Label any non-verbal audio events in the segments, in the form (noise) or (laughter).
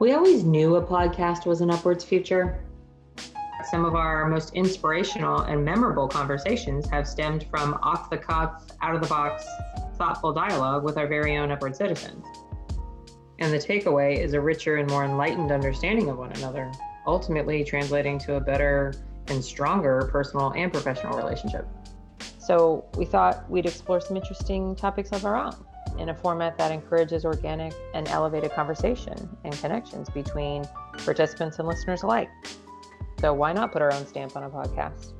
We always knew a podcast was an upwards future. Some of our most inspirational and memorable conversations have stemmed from off the cuff, out of the box, thoughtful dialogue with our very own upward citizens. And the takeaway is a richer and more enlightened understanding of one another, ultimately translating to a better and stronger personal and professional relationship. So we thought we'd explore some interesting topics of our own in a format that encourages organic and elevated conversation and connections between participants and listeners alike. So why not put our own stamp on a podcast?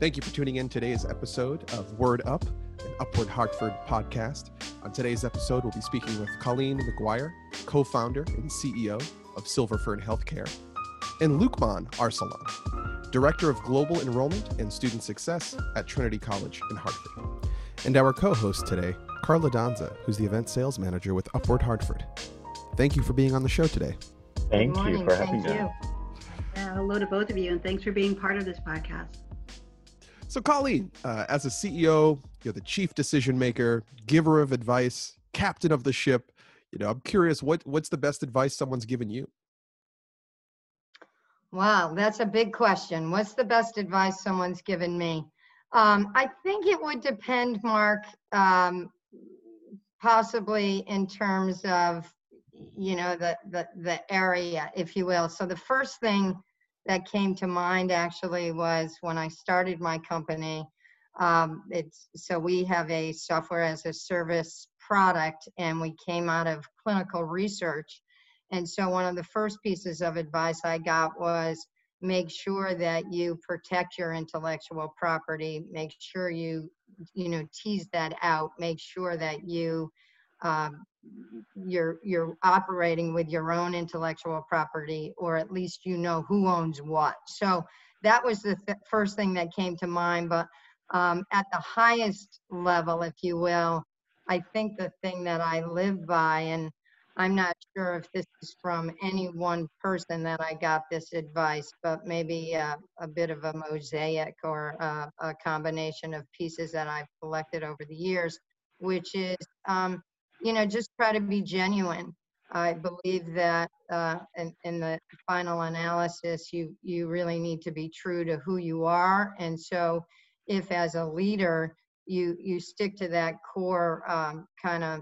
Thank you for tuning in today's episode of Word Up, an Upward Hartford podcast. On today's episode, we'll be speaking with Colleen McGuire, co-founder and CEO of Silver Fern Healthcare, and Lukman Arsalan, Director of Global Enrollment and Student Success at Trinity College in Hartford. And our co-host today, Carla Danza, who's the event sales manager with Upward Hartford. Thank you for being on the show today. Thank you for having me. Yeah, hello to both of you, and thanks for being part of this podcast. So, Colleen, uh, as a CEO, you're the chief decision maker, giver of advice, captain of the ship. You know, I'm curious, what what's the best advice someone's given you? Wow, that's a big question. What's the best advice someone's given me? Um, I think it would depend, Mark, um, possibly in terms of, you know, the, the, the area, if you will. So the first thing that came to mind actually was when I started my company. Um, it's so we have a software as a service product, and we came out of clinical research. And so one of the first pieces of advice I got was make sure that you protect your intellectual property make sure you you know tease that out make sure that you um, you're you're operating with your own intellectual property or at least you know who owns what. So that was the th- first thing that came to mind but um, at the highest level if you will i think the thing that i live by and I'm not sure if this is from any one person that I got this advice, but maybe uh, a bit of a mosaic or uh, a combination of pieces that I've collected over the years, which is, um, you know, just try to be genuine. I believe that uh, in, in the final analysis, you you really need to be true to who you are, and so if as a leader you you stick to that core um, kind of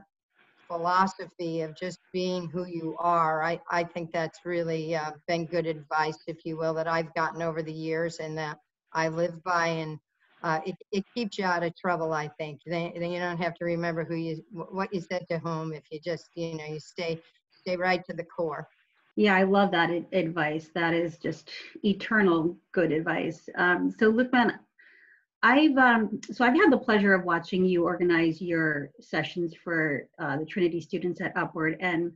philosophy of just being who you are. I, I think that's really uh, been good advice, if you will, that I've gotten over the years and that I live by. And uh, it, it keeps you out of trouble, I think. Then, then you don't have to remember who you, what you said to whom if you just, you know, you stay, stay right to the core. Yeah, I love that advice. That is just eternal good advice. Um, so, Lukman, I've um, so I've had the pleasure of watching you organize your sessions for uh, the Trinity students at Upward, and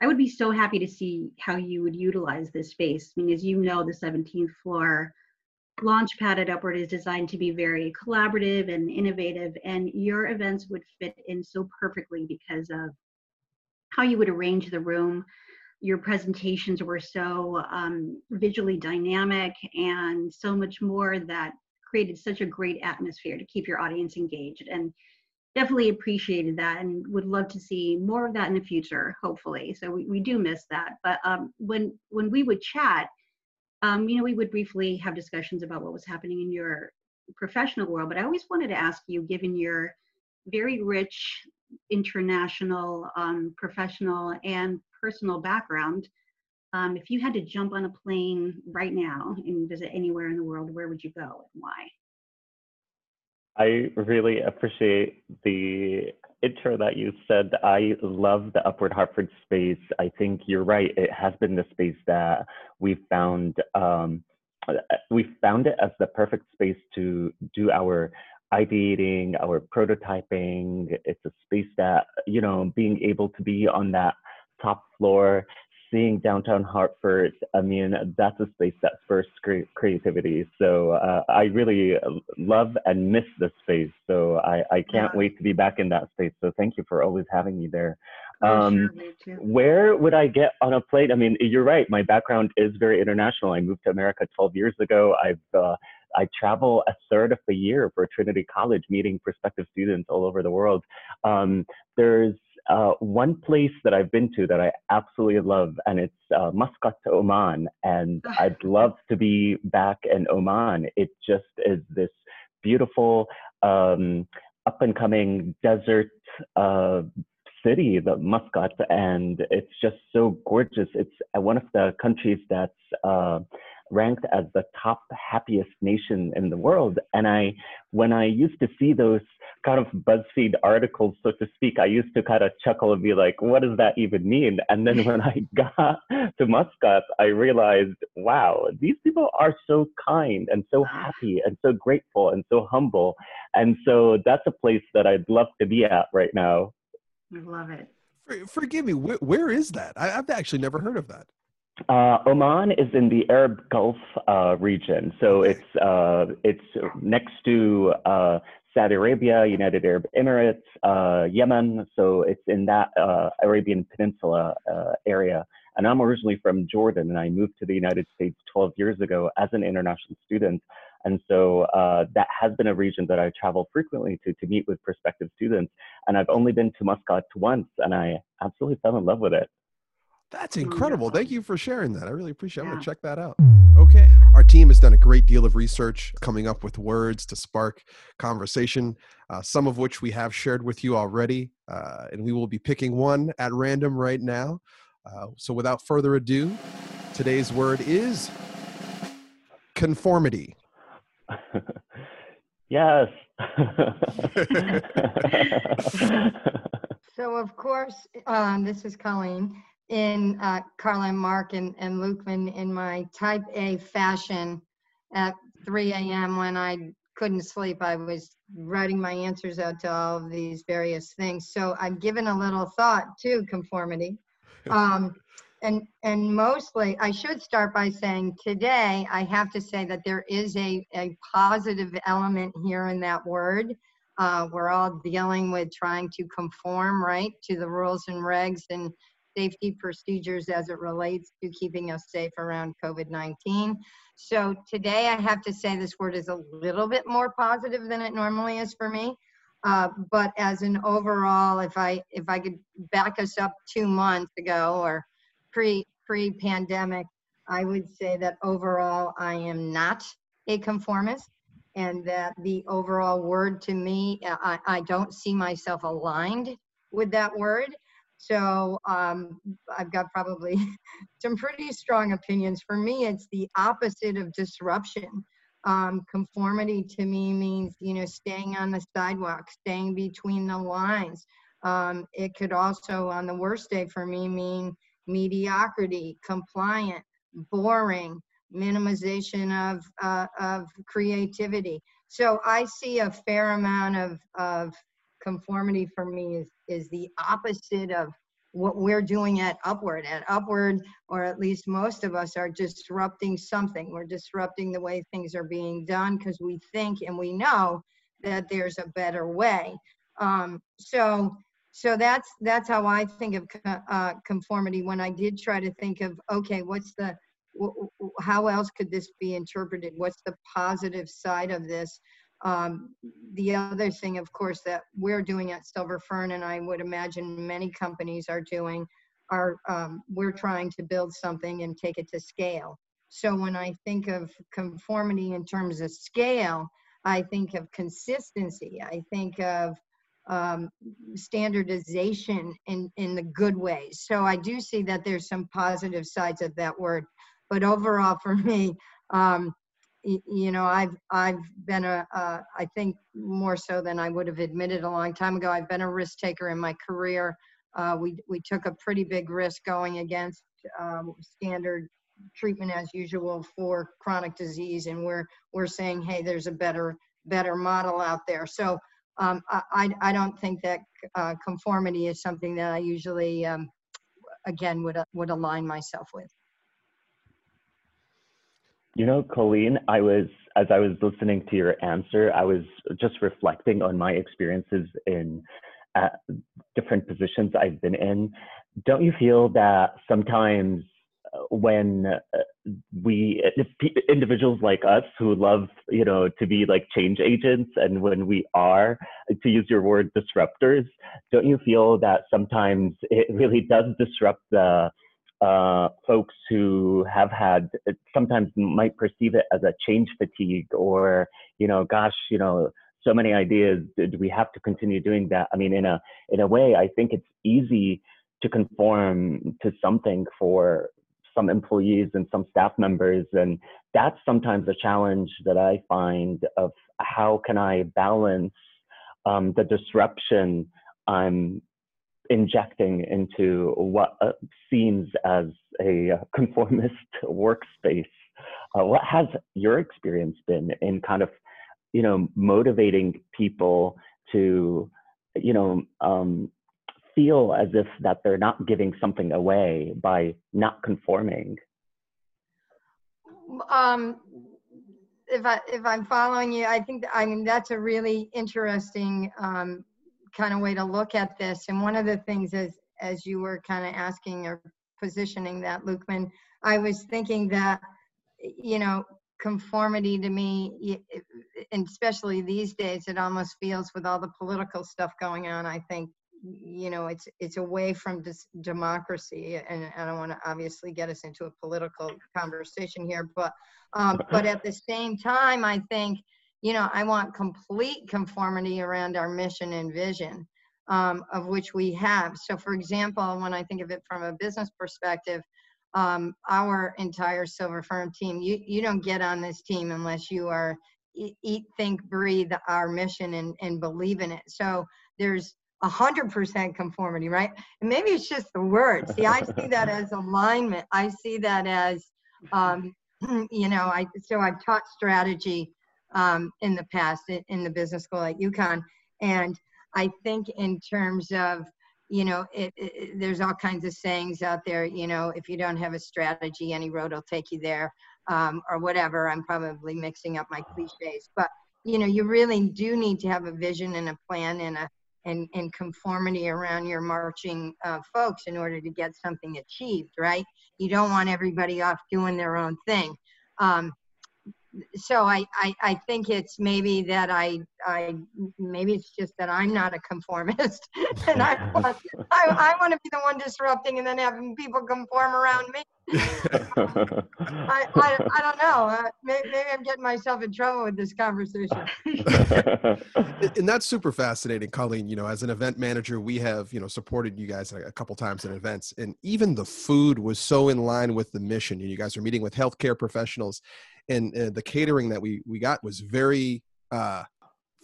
I would be so happy to see how you would utilize this space. I mean, as you know, the 17th floor launchpad at Upward is designed to be very collaborative and innovative, and your events would fit in so perfectly because of how you would arrange the room. Your presentations were so um, visually dynamic and so much more that created such a great atmosphere to keep your audience engaged and definitely appreciated that and would love to see more of that in the future hopefully. So we, we do miss that. But um, when when we would chat um, you know we would briefly have discussions about what was happening in your professional world but i always wanted to ask you given your very rich international um, professional and personal background um, if you had to jump on a plane right now and visit anywhere in the world, where would you go and why? I really appreciate the intro that you said. I love the Upward Hartford space. I think you're right. It has been the space that we found. Um, we found it as the perfect space to do our ideating, our prototyping. It's a space that you know, being able to be on that top floor seeing downtown Hartford, I mean, that's a space that spurs creativity. So uh, I really love and miss this space. So I, I can't yeah. wait to be back in that space. So thank you for always having me there. Um, sure, where would I get on a plate? I mean, you're right. My background is very international. I moved to America 12 years ago. I've uh, I travel a third of the year for Trinity College, meeting prospective students all over the world. Um, there's uh, one place that I've been to that I absolutely love, and it's uh, Muscat, Oman. And I'd love to be back in Oman. It just is this beautiful, um, up and coming desert uh, city, the Muscat, and it's just so gorgeous. It's one of the countries that's uh, ranked as the top happiest nation in the world. And I, when I used to see those kind of BuzzFeed articles, so to speak, I used to kind of chuckle and be like, what does that even mean? And then when I (laughs) got to Muscat, I realized, wow, these people are so kind and so happy and so grateful and so humble. And so that's a place that I'd love to be at right now. I love it. Forgive me, where, where is that? I, have actually never heard of that. Uh, Oman is in the Arab Gulf uh, region, so it's uh, it's next to uh, Saudi Arabia, United Arab Emirates, uh, Yemen. So it's in that uh, Arabian Peninsula area. And I'm originally from Jordan, and I moved to the United States 12 years ago as an international student. And so that has been a region that I travel frequently to to meet with prospective students. And I've only been to Muscat once, and I absolutely fell in love with it. That's incredible. Thank you for sharing that. I really appreciate it. I'm going to check that out. Okay. Our team has done a great deal of research coming up with words to spark conversation, uh, some of which we have shared with you already. Uh, and we will be picking one at random right now. Uh, so without further ado, today's word is conformity. (laughs) yes. (laughs) so, of course, um, this is Colleen in uh, Carla, and Mark, and, and Lukman in my type A fashion at 3 a.m. when I couldn't sleep. I was writing my answers out to all of these various things. So I've given a little thought to conformity. (laughs) Um, and, and mostly, I should start by saying today, I have to say that there is a, a positive element here in that word. Uh, we're all dealing with trying to conform, right, to the rules and regs and safety procedures as it relates to keeping us safe around COVID-19. So today I have to say this word is a little bit more positive than it normally is for me. Uh, but as an overall, if I if I could back us up two months ago or pre pre pandemic, I would say that overall I am not a conformist, and that the overall word to me, I, I don't see myself aligned with that word. So um, I've got probably (laughs) some pretty strong opinions. For me, it's the opposite of disruption. Um, conformity to me means, you know, staying on the sidewalk, staying between the lines. Um, it could also, on the worst day for me, mean mediocrity, compliant, boring, minimization of, uh, of creativity. So I see a fair amount of, of conformity for me is, is the opposite of what we're doing at Upward. At Upward, or at least most of us, are disrupting something. We're disrupting the way things are being done because we think and we know that there's a better way. Um, so, so that's that's how I think of uh, conformity. When I did try to think of, okay, what's the how else could this be interpreted? What's the positive side of this? Um, the other thing, of course, that we're doing at Silver Fern, and I would imagine many companies are doing, are um, we're trying to build something and take it to scale. So when I think of conformity in terms of scale, I think of consistency. I think of um, standardization in, in the good ways. So I do see that there's some positive sides of that word. But overall, for me, um, you know i've i've been a uh, I think more so than i would have admitted a long time ago i've been a risk taker in my career. Uh, we we took a pretty big risk going against um, standard treatment as usual for chronic disease and we're we're saying hey there's a better better model out there. So um, I, I don't think that uh, conformity is something that I usually um, again would would align myself with you know, Colleen, I was, as I was listening to your answer, I was just reflecting on my experiences in uh, different positions I've been in. Don't you feel that sometimes uh, when uh, we individuals like us who love you know to be like change agents and when we are to use your word disruptors don't you feel that sometimes it really does disrupt the uh, folks who have had sometimes might perceive it as a change fatigue or you know gosh you know so many ideas do we have to continue doing that? I mean in a in a way i think it's easy to conform to something for some employees and some staff members and that's sometimes a challenge that i find of how can i balance um, the disruption i'm injecting into what uh, seems as a conformist (laughs) workspace. Uh, what has your experience been in kind of you know motivating people to you know um, feel as if that they're not giving something away by not conforming? Um, if I if I'm following you, I think I mean that's a really interesting um, kind of way to look at this. And one of the things as as you were kind of asking or positioning that, Lukman, I was thinking that you know conformity to me, and especially these days, it almost feels with all the political stuff going on. I think you know it's it's away from dis- democracy and i don't want to obviously get us into a political conversation here but um, but at the same time i think you know i want complete conformity around our mission and vision um, of which we have so for example when i think of it from a business perspective um, our entire Silver Fern team you you don't get on this team unless you are eat think breathe our mission and, and believe in it so there's 100% conformity, right? And maybe it's just the word. See, I see that (laughs) as alignment. I see that as, um, (clears throat) you know, I so I've taught strategy um, in the past in, the business school at UConn, and I think in terms of you know, it, it, there's all kinds of sayings out there. You know, if you don't have a strategy, any road will take you there, um, or whatever. I'm probably mixing up my cliches, but you know, you really do need to have a vision and a plan and a and, and conformity around your marching uh, folks in order to get something achieved, right? You don't want everybody off doing their own thing. Um, so I, I, I think it's maybe that I, I maybe it's just that I'm not a conformist (laughs) and I (laughs) want, I, I want to be the one disrupting and then having people conform around me. I, I, I don't know. Uh, maybe, maybe I'm getting myself in trouble with this conversation. (laughs) and that's super fascinating, Colleen. You know, as an event manager, we have, you know, supported you guys a couple times in events and even the food was so in line with the mission. And you guys are meeting with healthcare professionals and uh, the catering that we we got was very uh,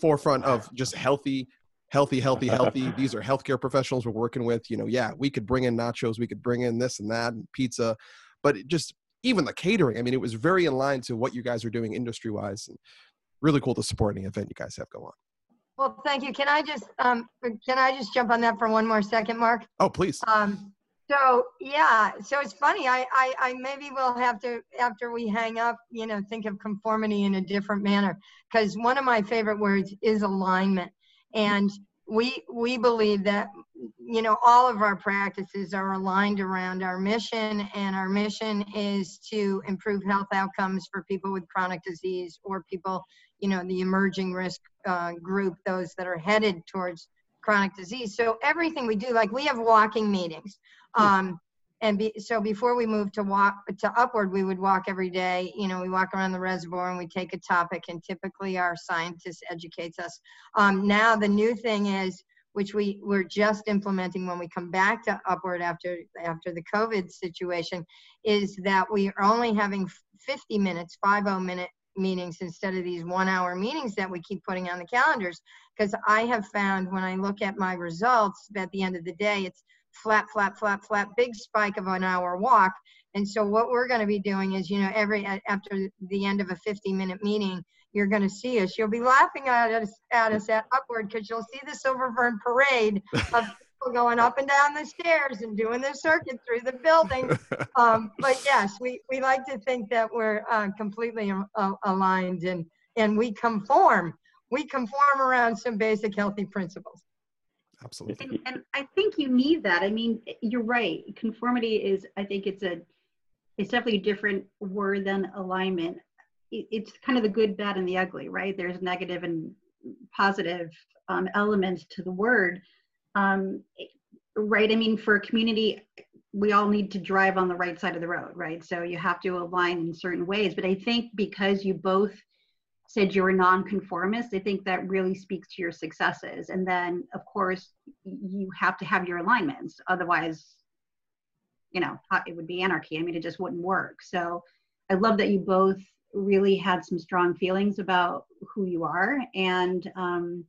forefront of just healthy healthy healthy healthy. (laughs) These are healthcare professionals we're working with. You know yeah we could bring in nachos we could bring in this and that and pizza but just even the catering i mean it was very in line to what you guys are doing industry wise and really cool to support any event you guys have go on. Well thank you. Can i just um can i just jump on that for one more second mark? Oh please. Um so yeah, so it's funny. I, I, I maybe will have to after we hang up, you know, think of conformity in a different manner because one of my favorite words is alignment, and we we believe that you know all of our practices are aligned around our mission, and our mission is to improve health outcomes for people with chronic disease or people, you know, the emerging risk uh, group, those that are headed towards chronic disease. So everything we do, like we have walking meetings. Um, and be, so before we moved to walk to upward, we would walk every day. You know, we walk around the reservoir and we take a topic, and typically our scientist educates us. Um, now the new thing is, which we we're just implementing when we come back to upward after after the COVID situation, is that we are only having 50 minutes, 50 minute meetings instead of these one hour meetings that we keep putting on the calendars. Because I have found when I look at my results at the end of the day, it's flat, flat, flat, flat, big spike of an hour walk. And so what we're going to be doing is, you know, every after the end of a 50 minute meeting, you're going to see us. You'll be laughing at us at us at upward because you'll see the Silver Fern parade of people going up and down the stairs and doing the circuit through the building. (laughs) Um, but yes, we, we like to think that we're uh, completely uh, aligned and and we conform. We conform around some basic healthy principles absolutely and, and, i think you need that i mean you're right conformity is i think it's a it's definitely a different word than alignment. It's kind of the good, bad, and the ugly, right? There's negative and positive um, elements to the word, um, right? I mean, for a community, we all need to drive on the right side of the road, right? So you have to align in certain ways. But I think because you both said you were nonconformist, I think that really speaks to your successes. And then, of course, you have to have your alignments. Otherwise, you know, it would be anarchy. I mean, it just wouldn't work. So I love that you both really had some strong feelings about who you are. And, um,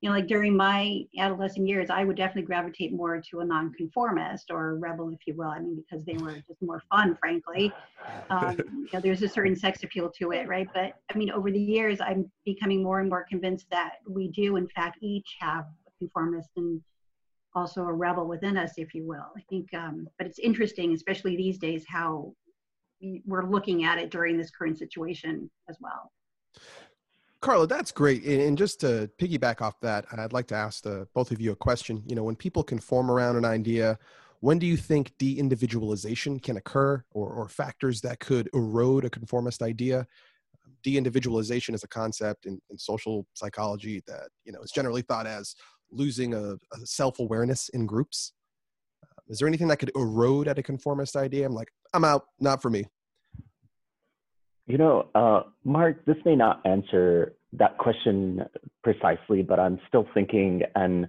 you know, like during my adolescent years, I would definitely gravitate more to a nonconformist or a rebel, if you will. I mean, because they were just more fun, frankly. Um, (laughs) you know, there's a certain sex appeal to it, right? But I mean, over the years, I'm becoming more and more convinced that we do, in fact, each have a conformist and also a rebel within us, if you will. I think, um, but it's interesting, especially these days, how we're looking at it during this current situation as well. Carla, that's great. And just to piggyback off that, I'd like to ask the, both of you a question. You know, when people conform around an idea, when do you think de-individualization can occur or, or factors that could erode a conformist idea? De-individualization is a concept in, in social psychology that, you know, is generally thought as losing a, a self-awareness in groups. Uh, is there anything that could erode at a conformist idea? I'm like, I'm out, not for me. You know, uh, Mark, this may not answer that question precisely, but I'm still thinking and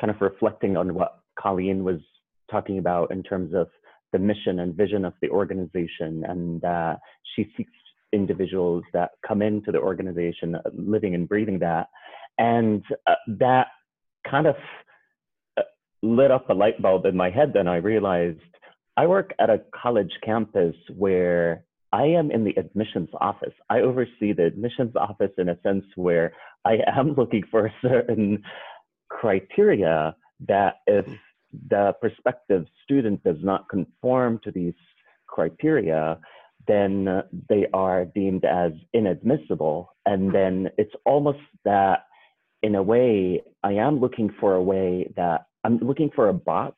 kind of reflecting on what Colleen was talking about in terms of the mission and vision of the organization. And uh, she seeks individuals that come into the organization living and breathing that. And uh, that kind of uh, lit up a light bulb in my head. Then I realized I work at a college campus where I am in the admissions office. I oversee the admissions office in a sense where I am (laughs) looking for certain criteria that if the prospective student does not conform to these criteria, then they are deemed as inadmissible. And then it's almost that, in a way, I am looking for a way that I'm looking for a box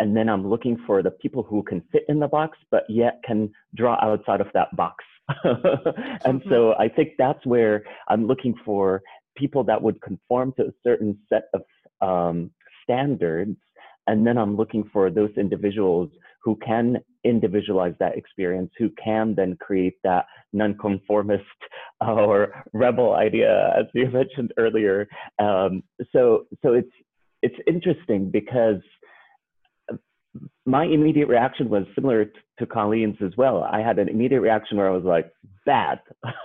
and then I'm looking for the people who can fit in the box, but yet can draw outside of that box. (laughs) and mm-hmm. so I think that's where I'm looking for people that would conform to a certain set of um, standards. And then I'm looking for those individuals who can individualize that experience, who can then create that nonconformist (laughs) or rebel idea, as you (laughs) mentioned earlier. Um, so, so it's it's interesting because my immediate reaction was similar to Colleen's as well. I had an immediate reaction where I was like, bad. (laughs)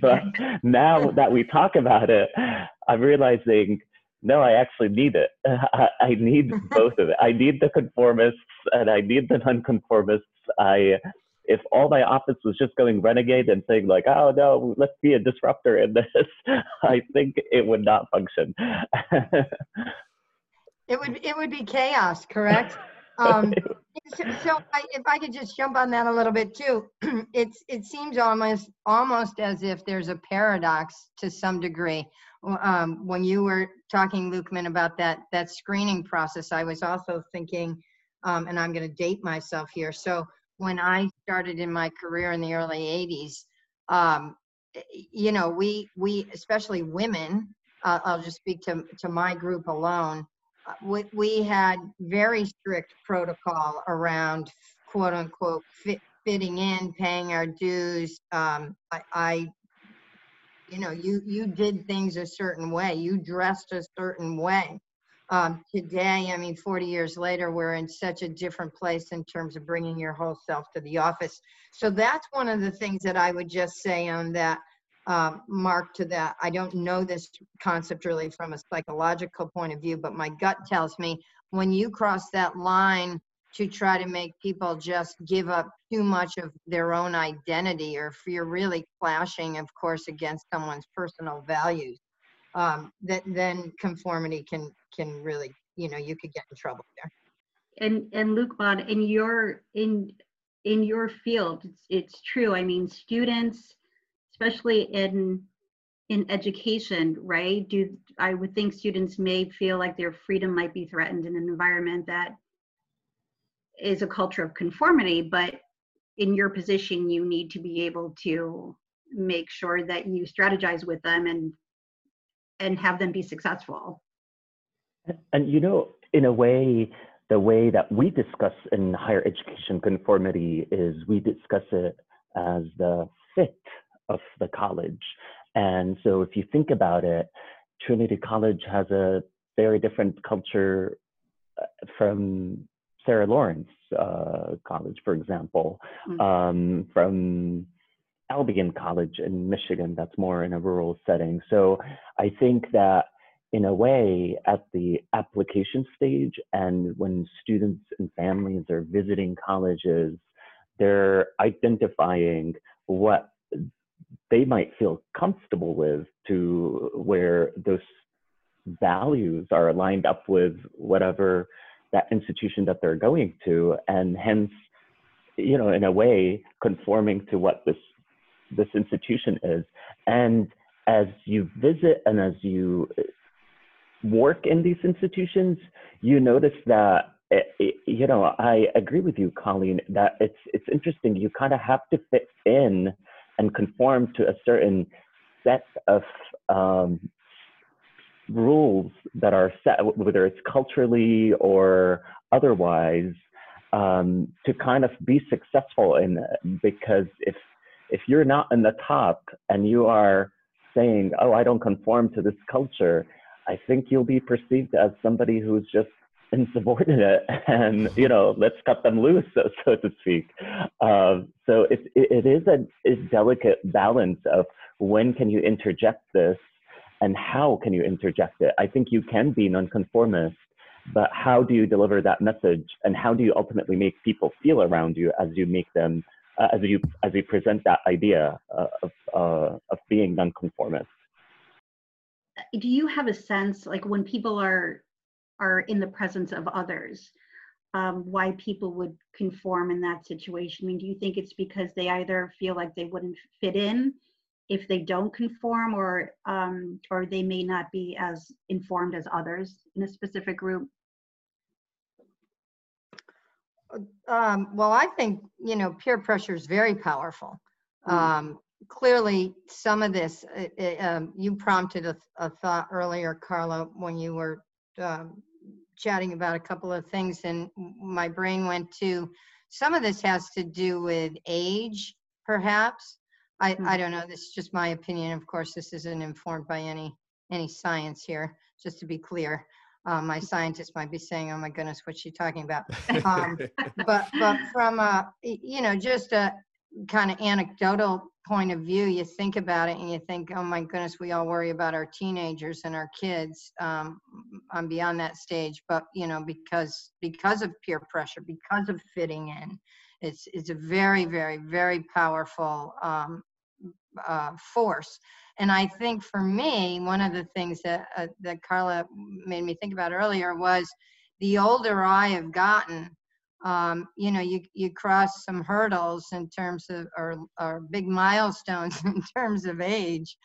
but (laughs) now that we talk about it, I'm realizing, no, I actually need it. (laughs) I, I need both of it. I need the conformists and I need the nonconformists. I, if all my office was just going renegade and saying like, oh no, let's be a disruptor in this, I think it would not function. it would it would be chaos, correct? Um, (laughs) so, so I, if I could just jump on that a little bit too, (clears throat) it's it seems almost almost as if there's a paradox to some degree. Um, when you were talking, Lukman, about that that screening process, I was also thinking, um, and I'm going to date myself here. So when I started in my career in the early '80s, um, you know, we we especially women. Uh, I'll just speak to to my group alone we, we had very strict protocol around quote unquote fit, fitting in, paying our dues. Um, I, I, you know, you you did things a certain way. You dressed a certain way. Um, today, I mean, 40 years later, we're in such a different place in terms of bringing your whole self to the office. So that's one of the things that I would just say on that um, mark to that. I don't know this concept really from a psychological point of view, but my gut tells me when you cross that line to try to make people just give up too much of their own identity, or if you're really clashing, of course, against someone's personal values, um, that then conformity can can really, you know, you could get in trouble there. And and Lukman, in your in in your field, it's, it's true. I mean, students especially in in education, right? Do I would think students may feel like their freedom might be threatened in an environment that is a culture of conformity, but in your position you need to be able to make sure that you strategize with them and and have them be successful and you know in a way the way that we discuss in higher education conformity is we discuss it as the fit of the college. And so if you think about it, Trinity College has a very different culture uh, from Sarah Lawrence uh, College, for example, mm-hmm. um, from Albion College in Michigan, that's more in a rural setting. So I think that in a way at the application stage and when students and families are visiting colleges they're identifying what they might feel comfortable with to where those values are lined up with whatever that institution that they're going to and hence you know in a way conforming to what this this institution is and as you visit and as you work in these institutions, you notice that eh, eh, you know I agree with you, Colleen, that it's it's interesting. You kind of have to fit in and conform to a certain set of um, rules that are set, whether it's culturally or otherwise, um, to kind of be successful in it. Because if if you're not in the top and you are saying, "Oh, I don't conform to this culture," I think you'll be perceived as somebody who's just insubordinate (laughs) and you know let's cut them loose (laughs) so, so to speak. Uh, so it, it is a, a delicate balance of when can you interject this and how can you interject it. I think you can be nonconformist but how do you deliver that message and how do you ultimately make people feel around you as you make them uh, as you as you present that idea uh, of uh, of being nonconformist? Do you have a sense like when people are are in the presence of others um, why people would conform in that situation. I mean do you think it's because they either feel like they wouldn't fit in if they don't conform or um, or they may not be as informed as others in a specific group? Um, well i think you know peer pressure is very powerful. Mm. um, clearly some of this it, uh, it, uh, um, you prompted a, a, thought earlier carla when you were um, chatting about a couple of things and my brain went to some of this has to do with age perhaps i mm-hmm. i don't know this is just my opinion of course this isn't informed by any any science here just to be clear um, my (laughs) scientist might be saying, "Oh my goodness, what's she talking about?" Um, (laughs) but but from a you know just a kind of anecdotal point of view, you think about it and you think, oh my goodness, we all worry about our teenagers and our kids. Um, I'm beyond that stage, but you know, because because of peer pressure, because of fitting in, it's it's a very, very, very powerful um, uh, force. And I think for me, one of the things that uh, that Carla made me think about earlier was the older I have gotten, um, you know, you, you cross some hurdles in terms of, or, or big milestones (laughs) in terms of age,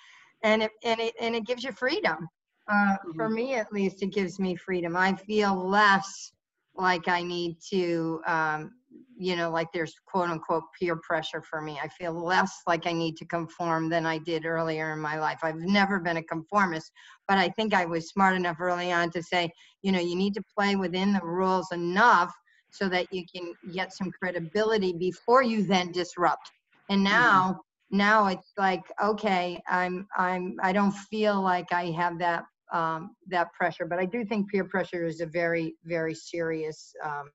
and it, and it, and it gives you freedom. Uh, mm-hmm. For me, at least, it gives me freedom. I feel less like I need to, um, you know, like there's quote unquote peer pressure for me. I feel less like I need to conform than I did earlier in my life. I've never been a conformist, but I think I was smart enough early on to say, you know, you need to play within the rules enough so that you can get some credibility before you then disrupt. And mm-hmm. now, mm-hmm. now it's like, okay, I'm, I'm, I don't feel like I have that, um, that pressure, but I do think peer pressure is a very, very serious um,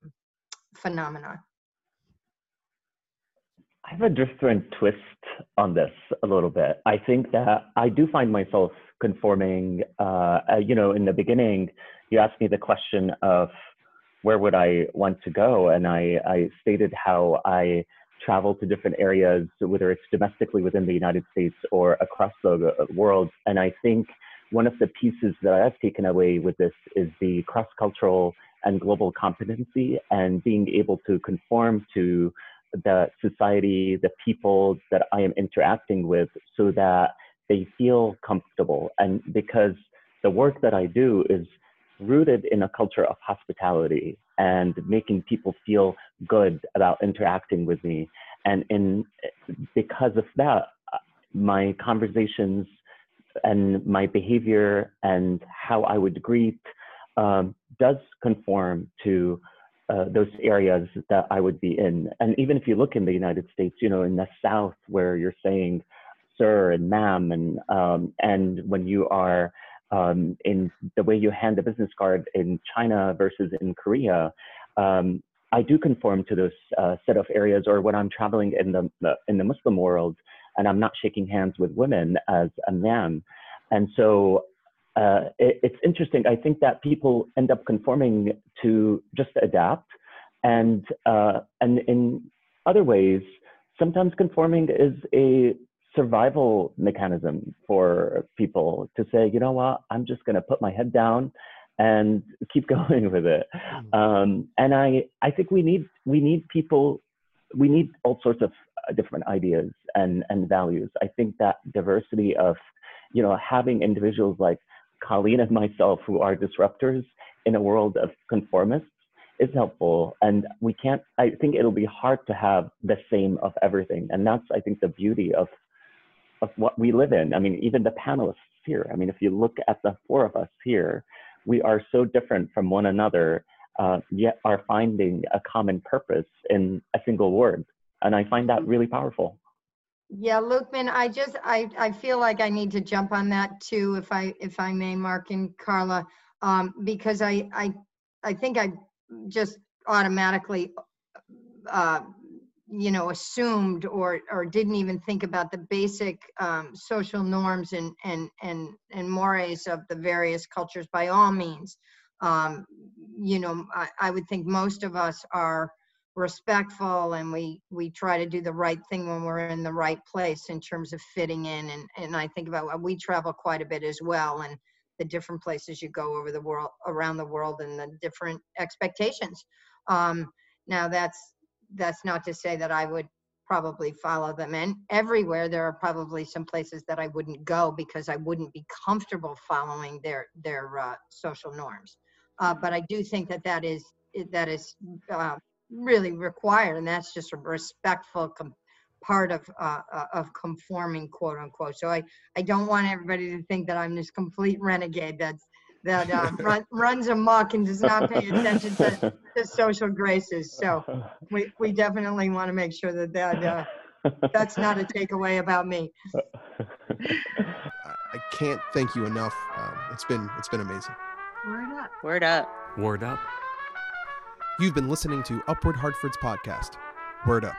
phenomenon. I have a different twist on this a little bit. I think that I do find myself conforming. Uh, uh, you know, in the beginning, you asked me the question of where would I want to go? And I, I stated how I travel to different areas, whether it's domestically within the United States or across the uh, world. And I think one of the pieces that I've taken away with this is the cross cultural and global competency and being able to conform to the society, the people that I am interacting with so that they feel comfortable. And because the work that I do is rooted in a culture of hospitality and making people feel good about interacting with me. and in because of that, my conversations and my behavior and how I would greet um, does conform to uh, those areas that I would be in. And even if you look in the United States, you know, in the South where you're saying sir and ma'am, and um, and when you are um, in the way you hand a business card in China versus in Korea, um, I do conform to those uh, set of areas. Or when I'm traveling in the, in the Muslim world, and I'm not shaking hands with women as a man, and so uh, it, it's interesting. I think that people end up conforming to just adapt, and uh, and in other ways, sometimes conforming is a survival mechanism for people to say, you know what, I'm just going to put my head down and keep (laughs) going with it. Mm-hmm. Um, and I, I think we need we need people, we need all sorts of different ideas and and values. I think that diversity of, you know, having individuals like Colleen and myself who are disruptors in a world of conformists is helpful. And we can't. I think it'll be hard to have the same of everything. And that's I think the beauty of of what we live in. I mean, even the panelists here. I mean, if you look at the four of us here, we are so different from one another, uh, yet are finding a common purpose in a single word. And I find that really powerful. Yeah, Lukman, I just I I feel like I need to jump on that too, if I if I may, Mark and Carla, um, because I I I think I just automatically uh, you know assumed or or didn't even think about the basic um, social norms and and and and mores of the various cultures by all means. Um, you know I, I would think most of us are respectful and we we try to do the right thing when we're in the right place in terms of fitting in. And and i think about we travel quite a bit as well and the different places you go over the world around the world and the different expectations. Um, now that's that's not to say that I would probably follow them. And everywhere there are probably some places that I wouldn't go because I wouldn't be comfortable following their their uh, social norms. Uh, but I do think that that is that is uh, really required, and that's just a respectful com- part of uh, uh, of conforming, quote unquote. So I I don't want everybody to think that I'm this complete renegade that's that uh, run, runs amok and does not pay attention to, to social graces. So we, we definitely want to make sure that that uh, that's not a takeaway about me. I can't thank you enough. Um, it's been it's been amazing. Word up. Word up. Word up. You've been listening to Upward Hartford's podcast. Word up.